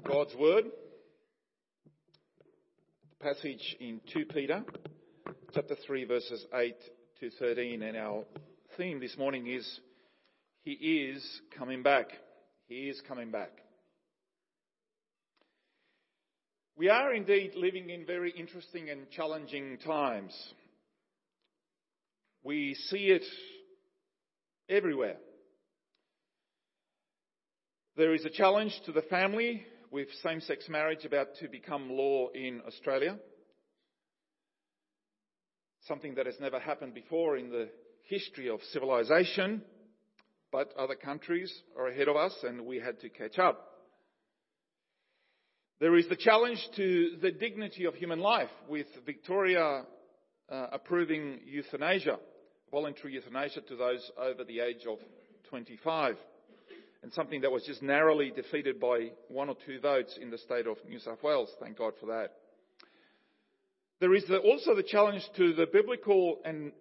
God's Word. Passage in 2 Peter, chapter 3, verses 8 to 13. And our theme this morning is He is coming back. He is coming back. We are indeed living in very interesting and challenging times. We see it everywhere. There is a challenge to the family with same sex marriage about to become law in Australia. Something that has never happened before in the history of civilization, but other countries are ahead of us and we had to catch up. There is the challenge to the dignity of human life with Victoria uh, approving euthanasia, voluntary euthanasia to those over the age of 25 and something that was just narrowly defeated by one or two votes in the state of New South Wales. Thank God for that. There is also the challenge to the biblical and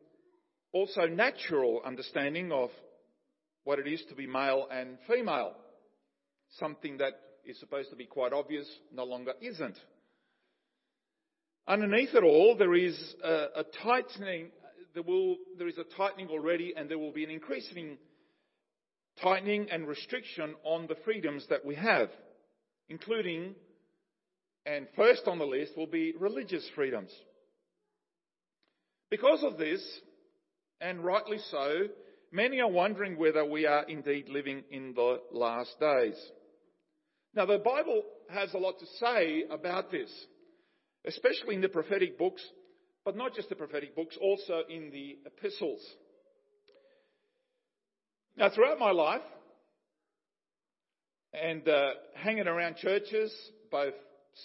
also natural understanding of what it is to be male and female. Something that is supposed to be quite obvious no longer isn't. Underneath it all, there is a, a tightening. There, will, there is a tightening already, and there will be an increasing tightening and restriction on the freedoms that we have, including, and first on the list will be religious freedoms. Because of this, and rightly so, many are wondering whether we are indeed living in the last days. Now, the Bible has a lot to say about this, especially in the prophetic books, but not just the prophetic books, also in the epistles. Now, throughout my life, and uh, hanging around churches, both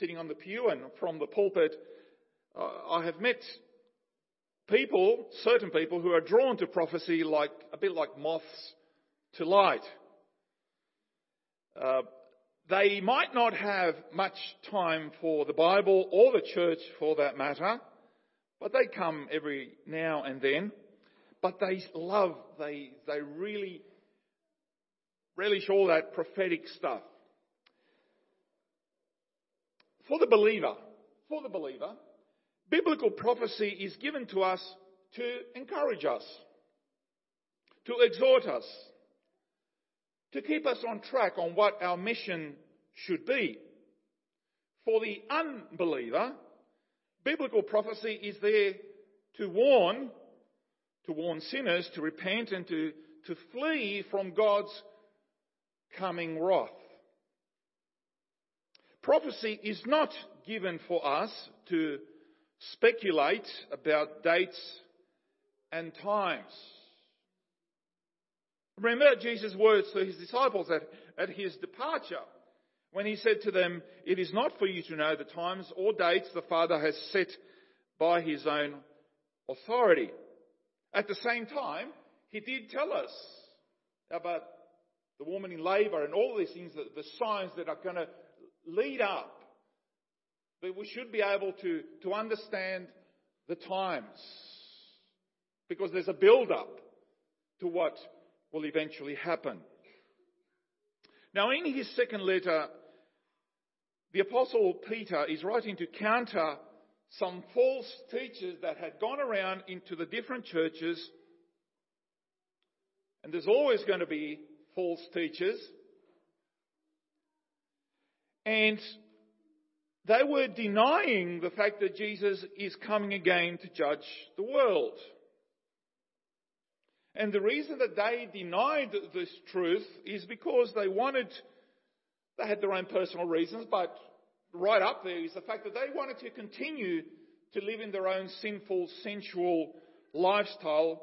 sitting on the pew and from the pulpit, uh, I have met people, certain people, who are drawn to prophecy like a bit like moths to light. Uh, they might not have much time for the Bible or the church for that matter, but they come every now and then but they love, they, they really relish all that prophetic stuff. For the believer, for the believer, biblical prophecy is given to us to encourage us, to exhort us, to keep us on track on what our mission should be. For the unbeliever, biblical prophecy is there to warn to warn sinners to repent and to, to flee from God's coming wrath. Prophecy is not given for us to speculate about dates and times. Remember Jesus' words to his disciples at, at his departure when he said to them, It is not for you to know the times or dates the Father has set by his own authority. At the same time, he did tell us about the woman in labour and all these things, the, the signs that are going to lead up. But we should be able to, to understand the times. Because there's a build up to what will eventually happen. Now, in his second letter, the Apostle Peter is writing to counter some false teachers that had gone around into the different churches, and there's always going to be false teachers, and they were denying the fact that Jesus is coming again to judge the world. And the reason that they denied this truth is because they wanted, they had their own personal reasons, but right up there is the fact that they wanted to continue to live in their own sinful, sensual lifestyle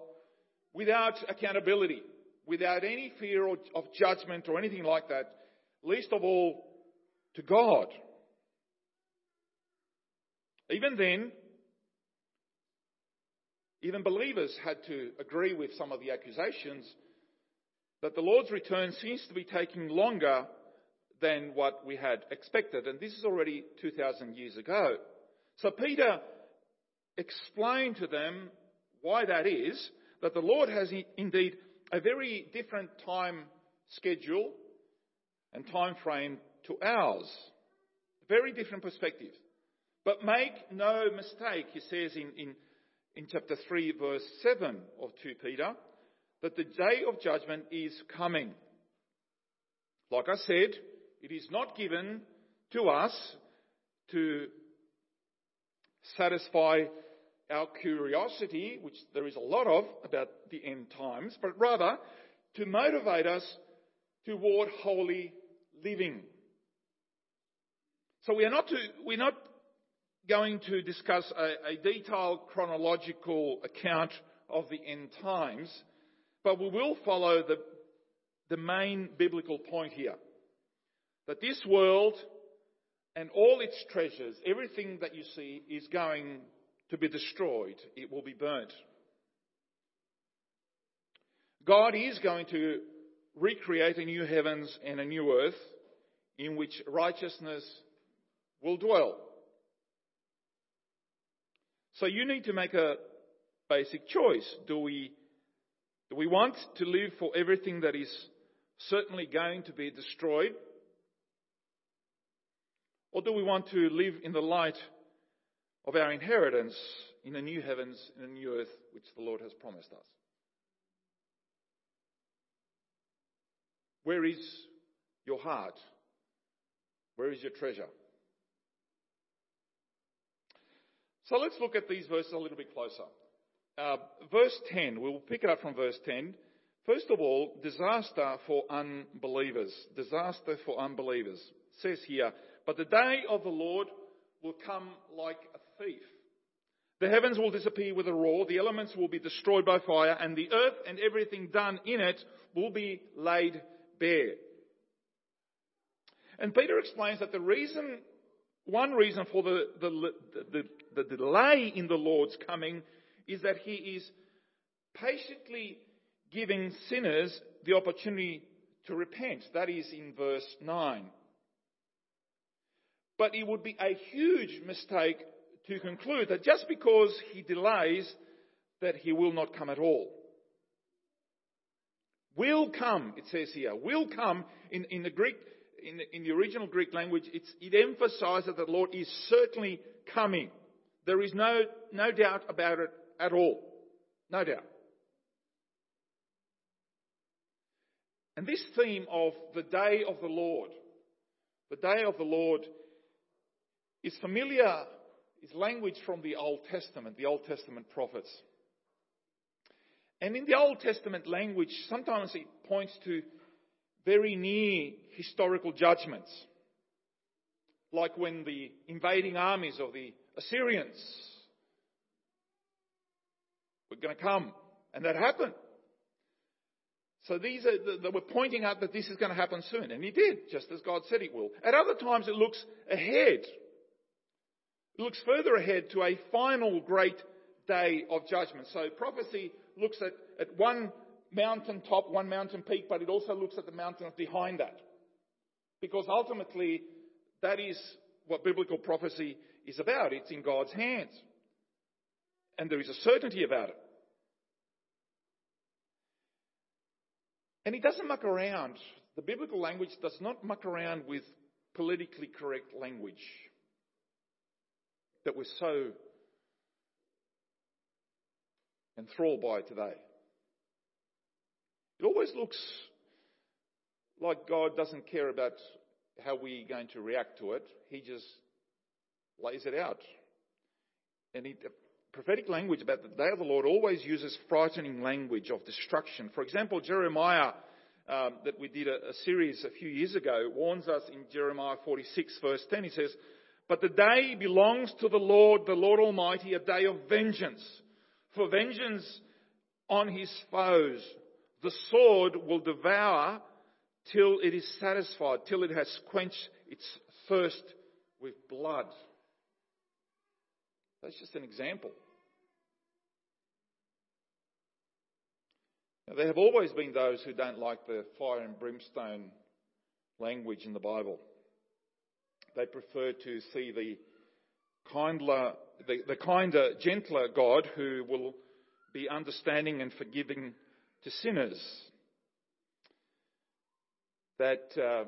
without accountability, without any fear of judgment or anything like that, least of all to God. Even then, even believers had to agree with some of the accusations that the Lord's return seems to be taking longer than what we had expected. And this is already 2,000 years ago. So Peter explained to them why that is, that the Lord has indeed a very different time schedule and time frame to ours. Very different perspective. But make no mistake, he says in, in, in chapter 3, verse 7 of 2 Peter, that the day of judgment is coming. Like I said, it is not given to us to satisfy our curiosity, which there is a lot of about the end times, but rather to motivate us toward holy living. So we are not, to, we're not going to discuss a, a detailed chronological account of the end times, but we will follow the, the main biblical point here. That this world and all its treasures, everything that you see, is going to be destroyed. It will be burnt. God is going to recreate a new heavens and a new earth in which righteousness will dwell. So you need to make a basic choice. Do we, do we want to live for everything that is certainly going to be destroyed? Or do we want to live in the light of our inheritance in the new heavens and the new earth which the Lord has promised us? Where is your heart? Where is your treasure? So let's look at these verses a little bit closer. Uh, verse 10, we'll pick it up from verse 10. First of all, disaster for unbelievers. Disaster for unbelievers. It says here, but the day of the Lord will come like a thief. The heavens will disappear with a roar, the elements will be destroyed by fire, and the earth and everything done in it will be laid bare. And Peter explains that the reason, one reason for the, the, the, the, delay in the Lord's coming is that he is patiently giving sinners the opportunity to repent. That is in verse 9. But it would be a huge mistake to conclude that just because he delays, that he will not come at all. Will come, it says here. Will come in, in the Greek, in the, in the original Greek language, it emphasizes that the Lord is certainly coming. There is no, no doubt about it at all. No doubt. And this theme of the day of the Lord, the day of the Lord is familiar, is language from the Old Testament, the Old Testament prophets. And in the Old Testament language, sometimes it points to very near historical judgments. Like when the invading armies of the Assyrians were going to come. And that happened. So these are, they were pointing out that this is going to happen soon. And he did, just as God said it will. At other times it looks ahead it looks further ahead to a final great day of judgment. So prophecy looks at, at one mountain top, one mountain peak, but it also looks at the mountains behind that. Because ultimately, that is what biblical prophecy is about. It's in God's hands. And there is a certainty about it. And he doesn't muck around. The biblical language does not muck around with politically correct language that we're so enthralled by today. It always looks like God doesn't care about how we're going to react to it. He just lays it out. And he, prophetic language about the day of the Lord always uses frightening language of destruction. For example, Jeremiah, um, that we did a, a series a few years ago, warns us in Jeremiah 46 verse 10. He says, but the day belongs to the Lord, the Lord Almighty, a day of vengeance. For vengeance on his foes. The sword will devour till it is satisfied, till it has quenched its thirst with blood. That's just an example. Now, there have always been those who don't like the fire and brimstone language in the Bible. They prefer to see the kinder, the, the kinder, gentler God who will be understanding and forgiving to sinners. That uh,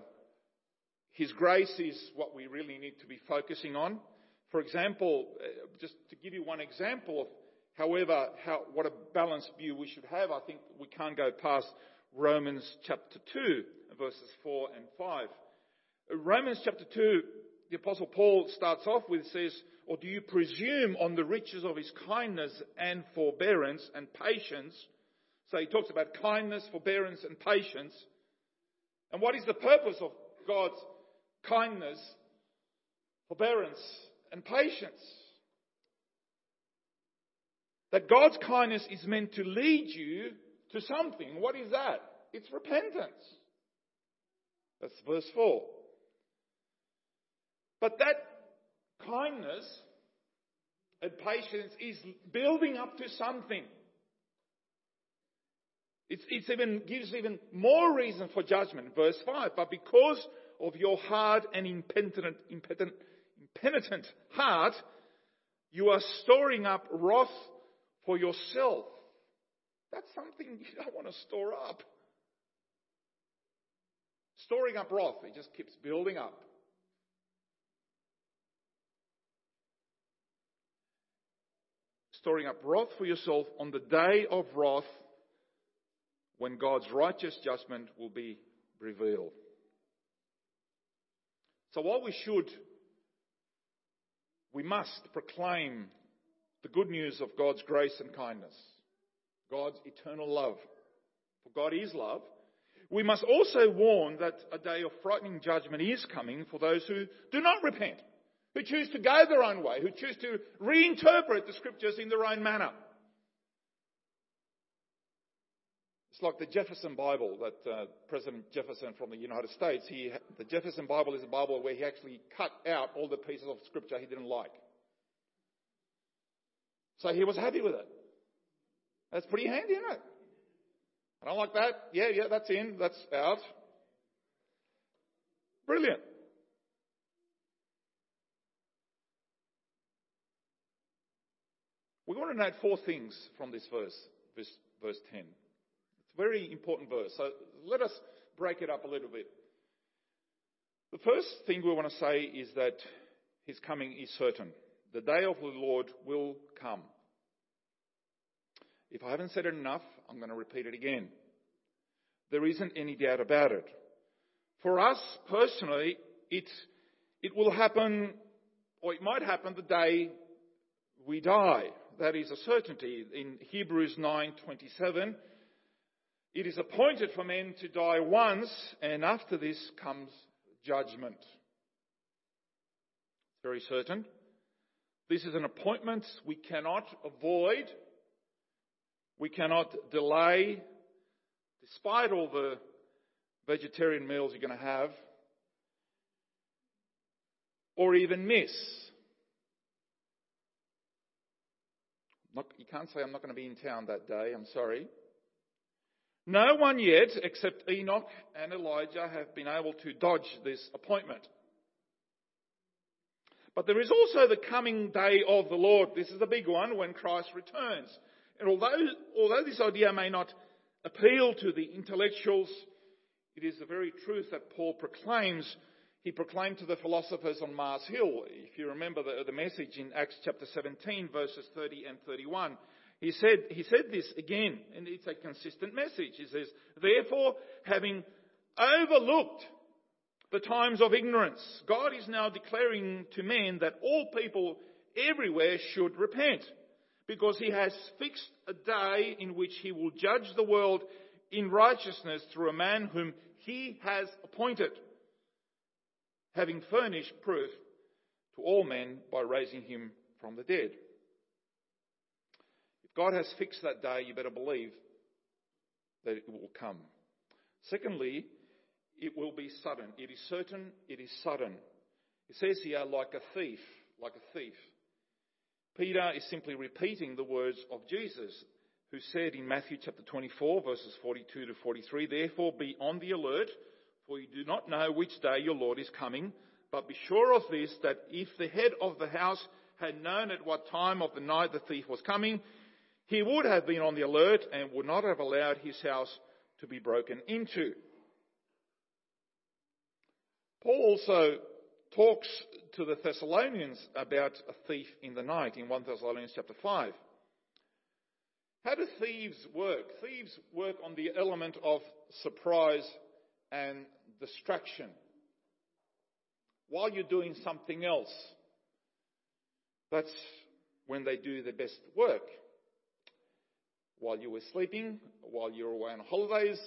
His grace is what we really need to be focusing on. For example, uh, just to give you one example of however, how, what a balanced view we should have, I think we can't go past Romans chapter 2, verses 4 and 5. Romans chapter 2, the apostle Paul starts off with says, or do you presume on the riches of his kindness and forbearance and patience? So he talks about kindness, forbearance and patience. And what is the purpose of God's kindness, forbearance and patience? That God's kindness is meant to lead you to something. What is that? It's repentance. That's verse 4. But that kindness and patience is building up to something. It's, it's even gives even more reason for judgment. Verse 5. But because of your hard and impenitent, impenitent, impenitent heart, you are storing up wrath for yourself. That's something you don't want to store up. Storing up wrath, it just keeps building up. Storing up wrath for yourself on the day of wrath when God's righteous judgment will be revealed. So while we should, we must proclaim the good news of God's grace and kindness, God's eternal love. For God is love. We must also warn that a day of frightening judgment is coming for those who do not repent, who choose to go their own way, who choose to reinterpret the scriptures in their own manner. It's like the Jefferson Bible that uh, President Jefferson from the United States, he, the Jefferson Bible is a Bible where he actually cut out all the pieces of scripture he didn't like. So he was happy with it. That's pretty handy, isn't it? I don't like that. Yeah, yeah, that's in, that's out. Brilliant. We want to note four things from this verse, verse, verse 10. It's a very important verse. So let us break it up a little bit. The first thing we want to say is that his coming is certain. The day of the Lord will come. If I haven't said it enough, I'm going to repeat it again. There isn't any doubt about it. For us personally, it, it will happen, or it might happen the day we die. That is a certainty. In Hebrews 9:27, it is appointed for men to die once, and after this comes judgment. Very certain. This is an appointment we cannot avoid we cannot delay, despite all the vegetarian meals you're going to have, or even miss. Not, you can't say I'm not going to be in town that day, I'm sorry. No one yet, except Enoch and Elijah, have been able to dodge this appointment. But there is also the coming day of the Lord. This is a big one when Christ returns. And although, although this idea may not appeal to the intellectuals, it is the very truth that Paul proclaims. He proclaimed to the philosophers on Mars Hill. If you remember the, the message in Acts chapter 17, verses 30 and 31, he said, he said this again, and it's a consistent message. He says, Therefore, having overlooked the times of ignorance, God is now declaring to men that all people everywhere should repent because he has fixed a day in which he will judge the world in righteousness through a man whom he has appointed, having furnished proof to all men by raising him from the dead. If God has fixed that day, you better believe that it will come. Secondly, it will be sudden. It is certain, it is sudden. It says here, like a thief, like a thief. Peter is simply repeating the words of Jesus, who said in Matthew chapter 24, verses 42 to 43, Therefore be on the alert, for you do not know which day your Lord is coming. But be sure of this, that if the head of the house had known at what time of the night the thief was coming, he would have been on the alert and would not have allowed his house to be broken into. Paul also talks to the Thessalonians about a thief in the night in 1 Thessalonians chapter 5. How do thieves work? Thieves work on the element of surprise and distraction while you're doing something else. That's when they do their best work. While you were sleeping, while you were away on holidays,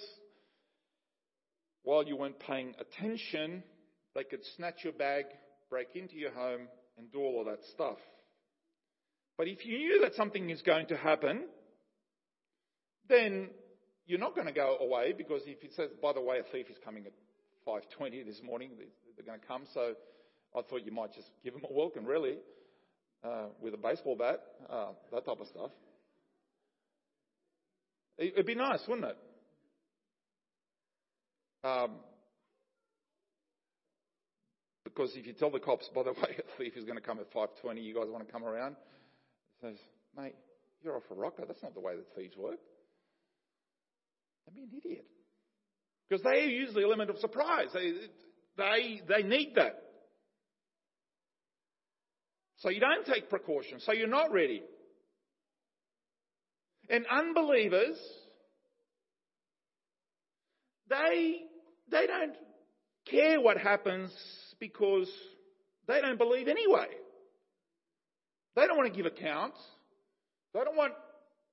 while you weren't paying attention, they could snatch your bag, break into your home, and do all of that stuff. But if you knew that something is going to happen, then you're not going to go away because if it says, by the way, a thief is coming at 5.20 this morning, they're going to come, so I thought you might just give them a welcome, really, uh, with a baseball bat, uh, that type of stuff. It'd be nice, wouldn't it? Um, because if you tell the cops, by the way, a thief is going to come at 5.20, you guys want to come around? He says, mate, you're off a rocker. That's not the way that thieves work. I'd be an idiot. Because they use the element of surprise. They, they, they need that. So you don't take precautions. So you're not ready. And unbelievers, they, they don't care what happens because they don't believe anyway. They don't want to give accounts. They don't want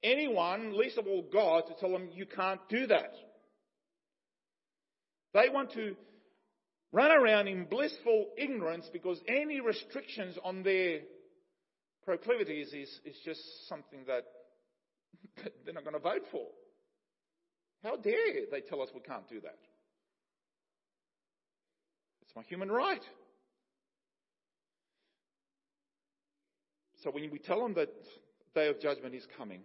anyone, least of all God, to tell them you can't do that. They want to run around in blissful ignorance because any restrictions on their proclivities is, is just something that they're not going to vote for. How dare they tell us we can't do that? It's my human right. So when we tell them that day of judgment is coming,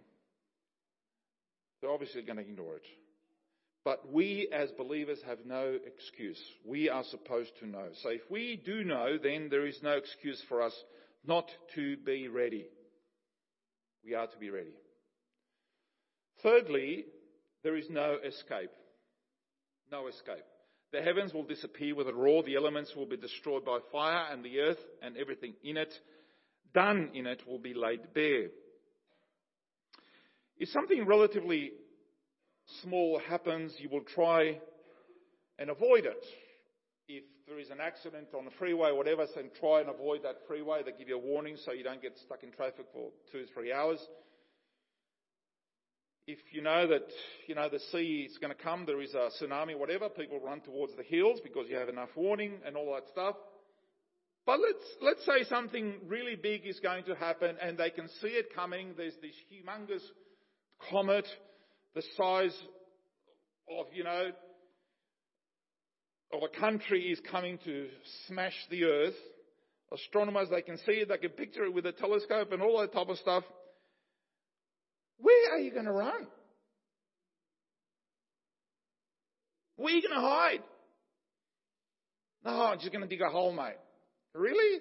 they're obviously going to ignore it. But we as believers have no excuse. We are supposed to know. So if we do know, then there is no excuse for us not to be ready. We are to be ready. Thirdly, there is no escape. No escape. The heavens will disappear with a roar, the elements will be destroyed by fire, and the earth and everything in it, done in it, will be laid bare. If something relatively small happens, you will try and avoid it. If there is an accident on the freeway whatever, then try and avoid that freeway. They give you a warning so you don't get stuck in traffic for two, or three hours. If you know that, you know, the sea is going to come, there is a tsunami, whatever, people run towards the hills because you have enough warning and all that stuff. But let's, let's say something really big is going to happen and they can see it coming. There's this humongous comet the size of, you know, of a country is coming to smash the earth. Astronomers, they can see it, they can picture it with a telescope and all that type of stuff. Where are you going to run? Where are you going to hide? No, I'm just going to dig a hole, mate. Really?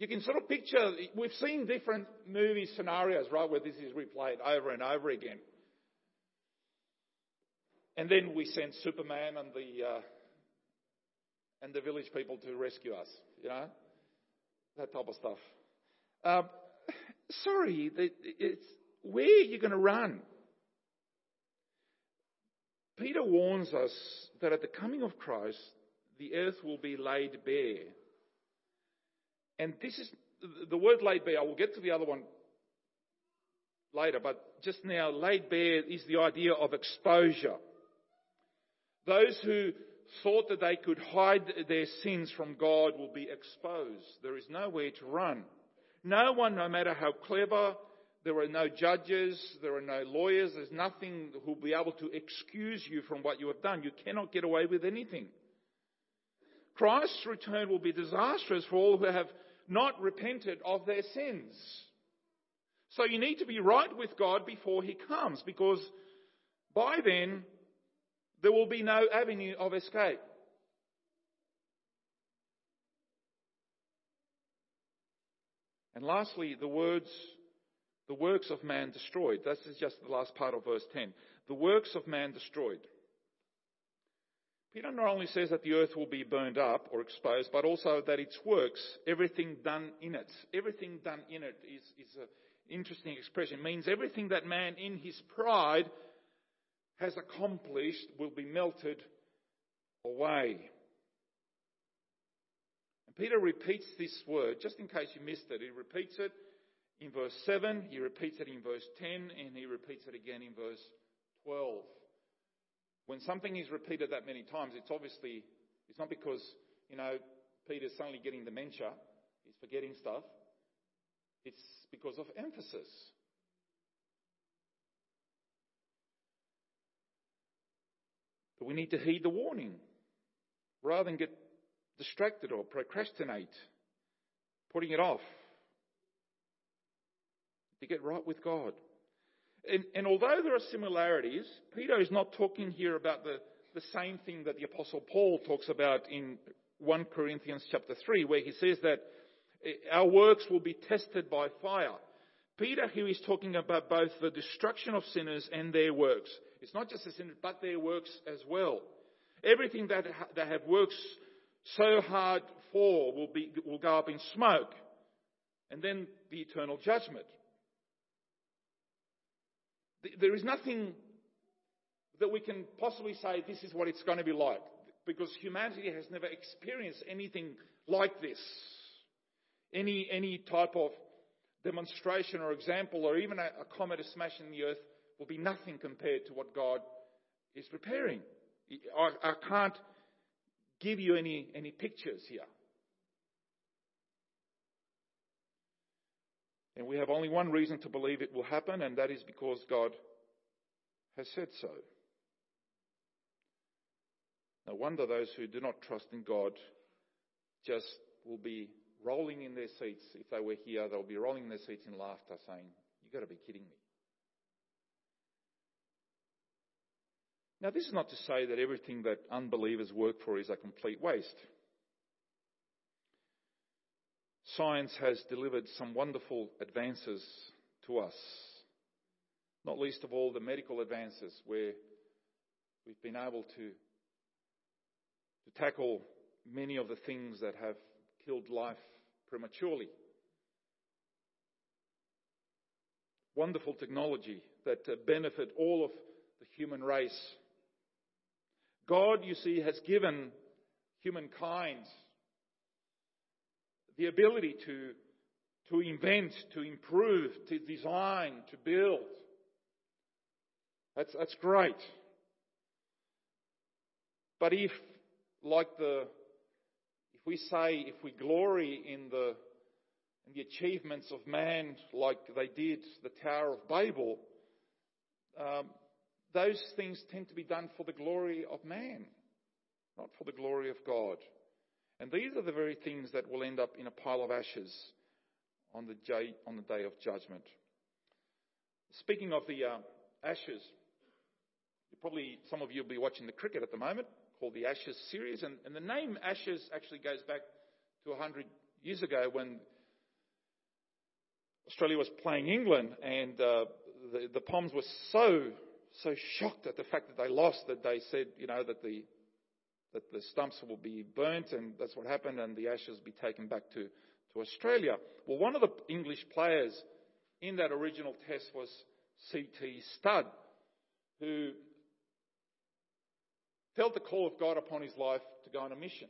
You can sort of picture, we've seen different movie scenarios, right, where this is replayed over and over again. And then we send Superman and the, uh, and the village people to rescue us, you know? That type of stuff. Um, sorry, it's, where are you going to run? Peter warns us that at the coming of Christ, the earth will be laid bare. And this is the word laid bare. I will get to the other one later, but just now, laid bare is the idea of exposure. Those who thought that they could hide their sins from God will be exposed. There is nowhere to run. No one, no matter how clever, there are no judges, there are no lawyers, there's nothing who will be able to excuse you from what you have done. You cannot get away with anything. Christ's return will be disastrous for all who have not repented of their sins. So you need to be right with God before He comes because by then there will be no avenue of escape. And lastly, the words, the works of man destroyed. This is just the last part of verse 10. The works of man destroyed. Peter not only says that the earth will be burned up or exposed, but also that its works, everything done in it, everything done in it is, is an interesting expression. It means everything that man in his pride has accomplished will be melted away. And Peter repeats this word, just in case you missed it. He repeats it in verse 7, he repeats it in verse 10, and he repeats it again in verse 12. When something is repeated that many times, it's obviously, it's not because, you know, Peter's suddenly getting dementia, he's forgetting stuff. It's because of emphasis. But we need to heed the warning rather than get distracted or procrastinate, putting it off to get right with God. And, and, although there are similarities, Peter is not talking here about the, the same thing that the Apostle Paul talks about in 1 Corinthians chapter 3, where he says that eh, our works will be tested by fire. Peter here is talking about both the destruction of sinners and their works. It's not just the sinners, but their works as well. Everything that they have worked so hard for will, be, will go up in smoke. And then the eternal judgment. There is nothing that we can possibly say this is what it's going to be like because humanity has never experienced anything like this. Any, any type of demonstration or example or even a, a comet smashing the earth will be nothing compared to what God is preparing. I, I can't give you any, any pictures here. And we have only one reason to believe it will happen, and that is because God has said so. No wonder those who do not trust in God just will be rolling in their seats. If they were here, they'll be rolling in their seats in laughter, saying, You've got to be kidding me. Now, this is not to say that everything that unbelievers work for is a complete waste. Science has delivered some wonderful advances to us, not least of all the medical advances where we've been able to, to tackle many of the things that have killed life prematurely. Wonderful technology that uh, benefit all of the human race. God, you see, has given humankind the ability to, to invent, to improve, to design, to build. That's, that's great. But if, like the, if we say, if we glory in the, in the achievements of man, like they did the Tower of Babel, um, those things tend to be done for the glory of man, not for the glory of God. And these are the very things that will end up in a pile of ashes on the day, on the day of judgment. Speaking of the uh, ashes, probably some of you will be watching the cricket at the moment called the Ashes series. And, and the name Ashes actually goes back to 100 years ago when Australia was playing England and uh, the, the Poms were so, so shocked at the fact that they lost that they said, you know, that the that the stumps will be burnt, and that's what happened, and the ashes be taken back to, to Australia. Well, one of the English players in that original test was C.T. Studd, who felt the call of God upon his life to go on a mission,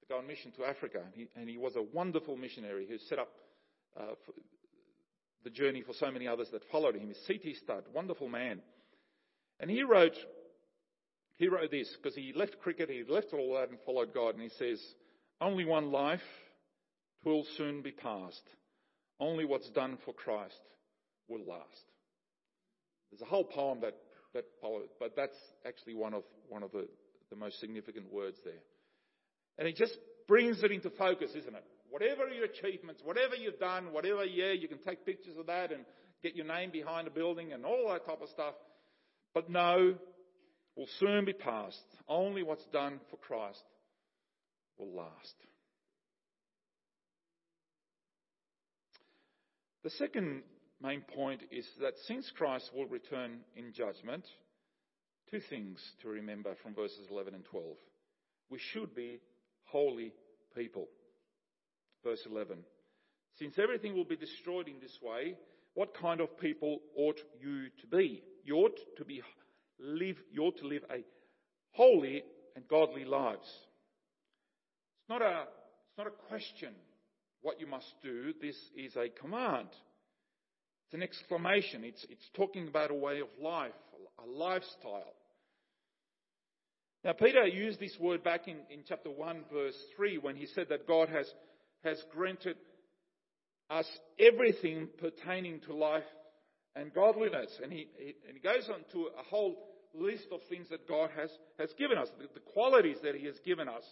to go on a mission to Africa. And he, and he was a wonderful missionary who set up uh, the journey for so many others that followed him. C.T. Studd, wonderful man. And he wrote he wrote this because he left cricket, he left all that and followed God, and he says, Only one life, twill soon be past. Only what's done for Christ will last. There's a whole poem that, that followed, but that's actually one of, one of the, the most significant words there. And it just brings it into focus, isn't it? Whatever your achievements, whatever you've done, whatever, yeah, you can take pictures of that and get your name behind a building and all that type of stuff. But no, will soon be past. Only what's done for Christ will last. The second main point is that since Christ will return in judgment, two things to remember from verses 11 and 12. We should be holy people. Verse 11. Since everything will be destroyed in this way, what kind of people ought you to be? You ought to be live, you ought to live a holy and godly lives. It's not a, it's not a question what you must do. This is a command. It's an exclamation. It's, it's talking about a way of life, a lifestyle. Now, Peter used this word back in, in chapter 1, verse 3, when he said that God has, has granted us everything pertaining to life and godliness. And he, he, and he goes on to a whole list of things that God has, has given us, the, the qualities that He has given us.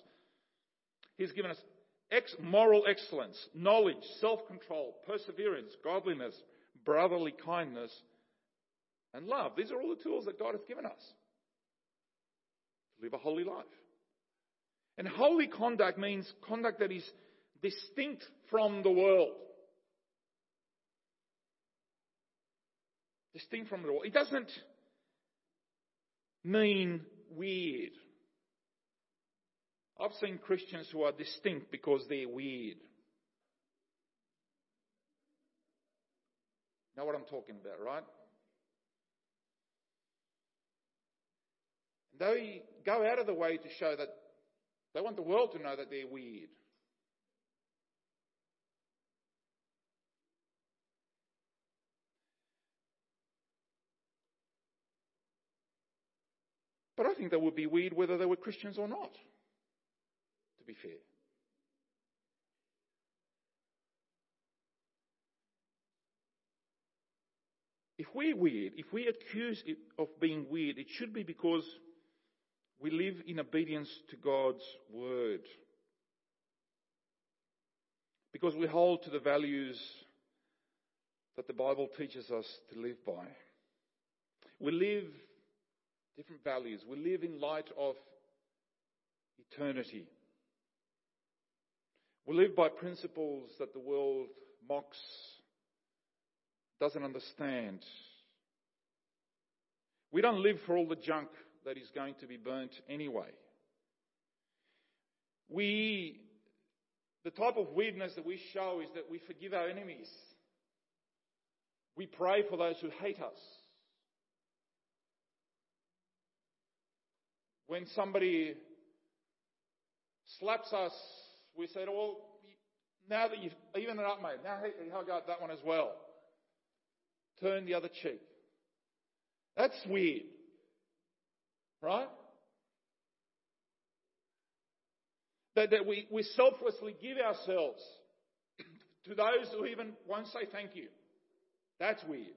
He's given us ex, moral excellence, knowledge, self control, perseverance, godliness, brotherly kindness, and love. These are all the tools that God has given us to live a holy life. And holy conduct means conduct that is distinct from the world. Distinct from the world. It doesn't mean weird. I've seen Christians who are distinct because they're weird. Know what I'm talking about, right? They go out of the way to show that they want the world to know that they're weird. But I think that would be weird whether they were Christians or not, to be fair. If we're weird, if we accuse it of being weird, it should be because we live in obedience to God's word. Because we hold to the values that the Bible teaches us to live by. We live different values. We live in light of eternity. We live by principles that the world mocks, doesn't understand. We don't live for all the junk that is going to be burnt anyway. We, the type of weirdness that we show is that we forgive our enemies. We pray for those who hate us. When somebody slaps us, we say, well, now that you've evened it up, mate, now I got that one as well. Turn the other cheek. That's weird. Right? That, that we, we selflessly give ourselves to those who even won't say thank you. That's weird.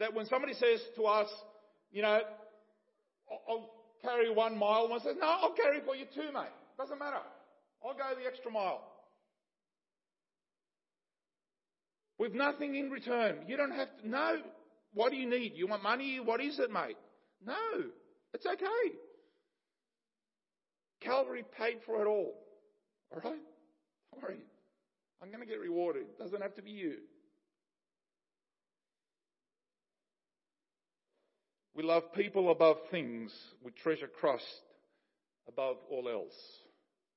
That when somebody says to us, you know, I'll carry one mile, one says, no, I'll carry for you two, mate. Doesn't matter. I'll go the extra mile. With nothing in return. You don't have to, no. What do you need? You want money? What is it, mate? No. It's okay. Calvary paid for it all. All right? Don't worry. I'm going to get rewarded. It doesn't have to be you. We love people above things. We treasure Christ above all else.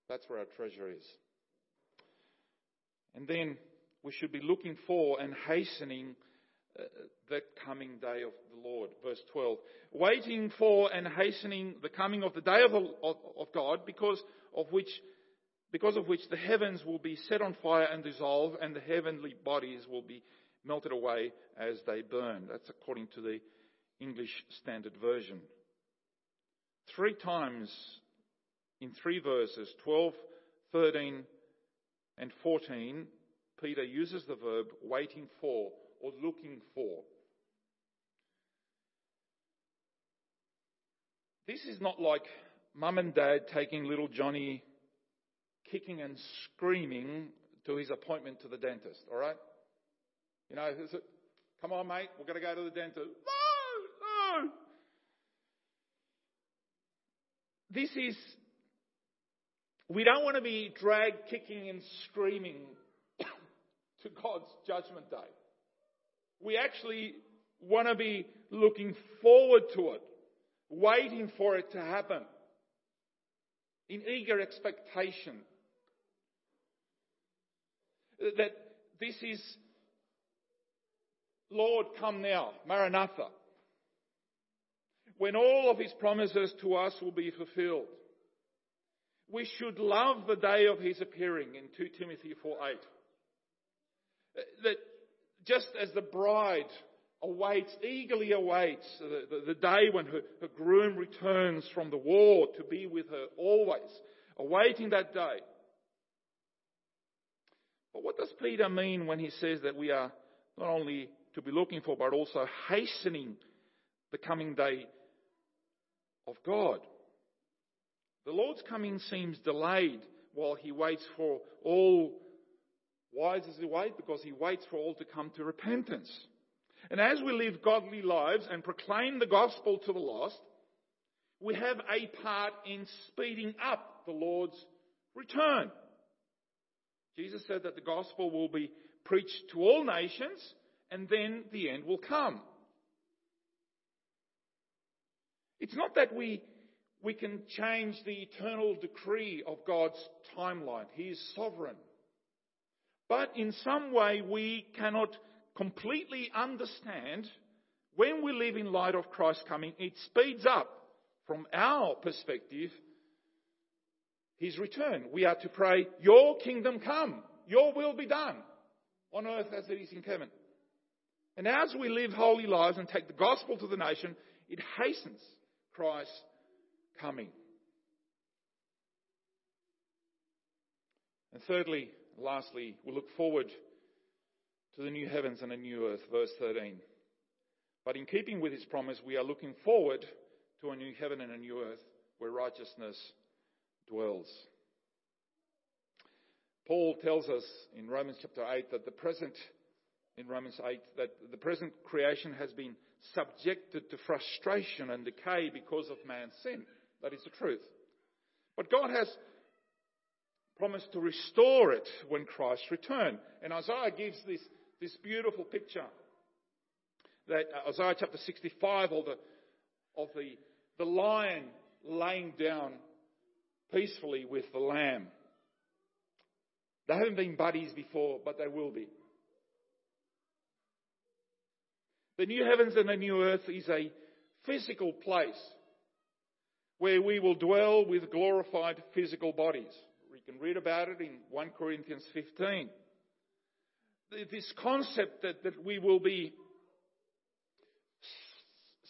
That's where our treasure is. And then we should be looking for and hastening uh, the coming day of the Lord. Verse 12. Waiting for and hastening the coming of the day of, of, of God because of which because of which the heavens will be set on fire and dissolve and the heavenly bodies will be melted away as they burn. That's according to the English Standard Version. Three times in three verses, 12, 13, and 14, Peter uses the verb waiting for or looking for. This is not like mum and dad taking little Johnny kicking and screaming to his appointment to the dentist, all right? You know, come on, mate, we're going to go to the dentist. This is, we don't want to be dragged kicking and screaming to God's judgment day. We actually want to be looking forward to it, waiting for it to happen, in eager expectation. That this is, Lord, come now, Maranatha, when all of his promises to us will be fulfilled. We should love the day of his appearing in 2 Timothy 4 8. That just as the bride awaits, eagerly awaits the, the, the day when her, her groom returns from the war to be with her always, awaiting that day. But what does Peter mean when he says that we are not only to be looking for, but also hastening the coming day of God? The Lord's coming seems delayed while he waits for all. Why does he wait? Because he waits for all to come to repentance. And as we live godly lives and proclaim the gospel to the lost, we have a part in speeding up the Lord's return. Jesus said that the gospel will be preached to all nations and then the end will come. It's not that we, we can change the eternal decree of God's timeline. He is sovereign. But in some way we cannot completely understand when we live in light of Christ's coming, it speeds up from our perspective his return. We are to pray, Your kingdom come, Your will be done on earth as it is in heaven. And as we live holy lives and take the gospel to the nation, it hastens Christ's coming. And thirdly, lastly, we look forward to the new heavens and a new earth, verse 13. But in keeping with his promise, we are looking forward to a new heaven and a new earth where righteousness dwells. Paul tells us in Romans chapter 8 that the present, in Romans 8, that the present creation has been subjected to frustration and decay because of man's sin. That is the truth. But God has promised to restore it when Christ returns. And Isaiah gives this this beautiful picture that uh, Isaiah chapter 65 of the, of the, the lion laying down peacefully with the lamb. They haven't been buddies before, but they will be. The new heavens and the new earth is a physical place where we will dwell with glorified physical bodies. We can read about it in 1 Corinthians 15 this concept that, that we will be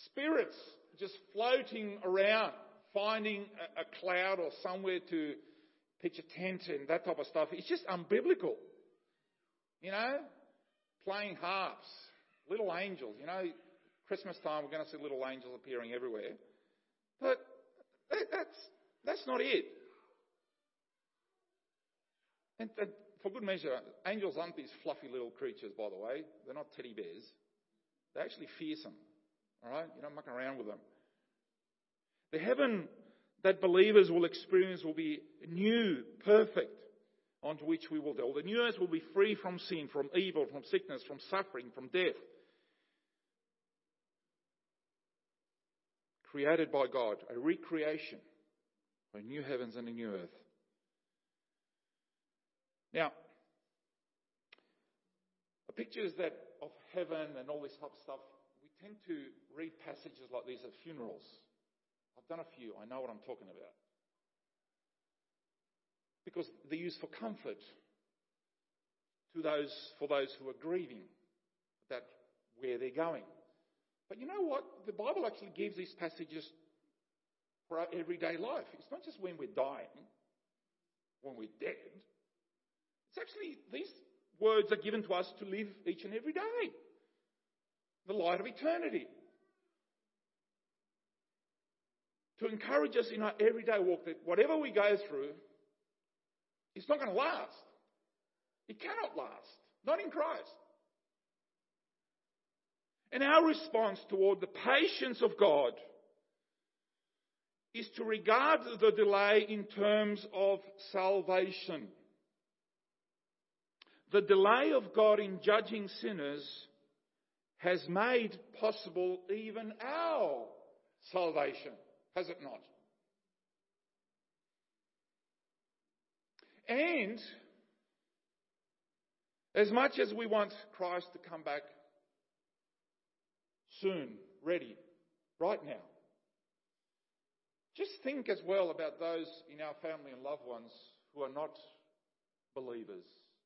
spirits just floating around, finding a, a cloud or somewhere to pitch a tent and that type of stuff. It's just unbiblical. You know, playing harps, little angels. You know, Christmas time we're going to see little angels appearing everywhere. But that, that's that's not it. And, and for good measure, angels aren't these fluffy little creatures, by the way. They're not teddy bears. They're actually fearsome. All right? You don't muck around with them. The heaven that believers will experience will be new, perfect, onto which we will dwell. The new earth will be free from sin, from evil, from sickness, from suffering, from death. Created by God, a recreation, a new heavens and a new earth. Now, the pictures that of heaven and all this type of stuff, we tend to read passages like these at funerals. I've done a few. I know what I'm talking about. Because they're used for comfort to those, for those who are grieving that where they're going. But you know what? The Bible actually gives these passages for our everyday life. It's not just when we're dying, when we're dead. It's actually, these words are given to us to live each and every day. The light of eternity. To encourage us in our everyday walk that whatever we go through, it's not going to last. It cannot last. Not in Christ. And our response toward the patience of God is to regard the delay in terms of salvation. The delay of God in judging sinners has made possible even our salvation, has it not? And as much as we want Christ to come back soon, ready, right now, just think as well about those in our family and loved ones who are not believers,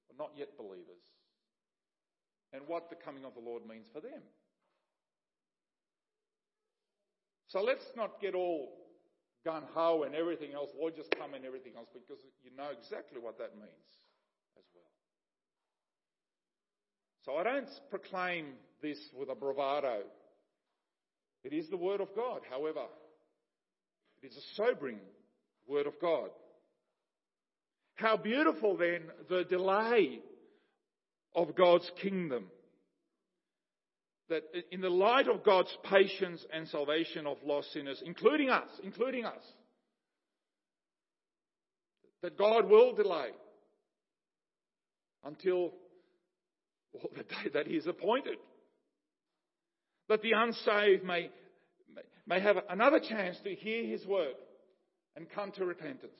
or not yet believers, and what the coming of the Lord means for them. So let's not get all gun ho and everything else, Lord, just come and everything else, because you know exactly what that means as well. So I don't proclaim this with a bravado. It is the Word of God, however. It is a sobering Word of God. How beautiful then the delay of God's kingdom. That in the light of God's patience and salvation of lost sinners, including us, including us, that God will delay until well, the day that He is appointed. That the unsaved may, may have another chance to hear His word and come to repentance.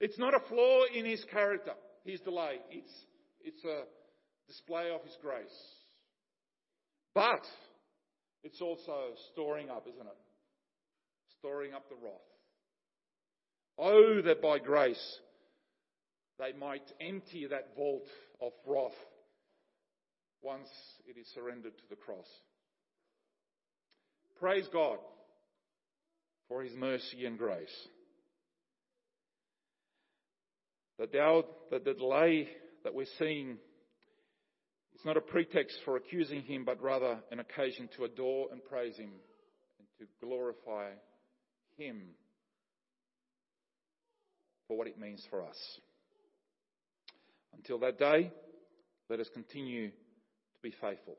It's not a flaw in His character, His delay. It's, it's a display of His grace. But it's also storing up, isn't it? Storing up the wrath. Oh, that by grace they might empty that vault of wrath once it is surrendered to the cross. Praise God for His mercy and grace. That the, the delay that we're seeing is not a pretext for accusing Him, but rather an occasion to adore and praise Him and to glorify Him for what it means for us. Until that day, let us continue to be faithful.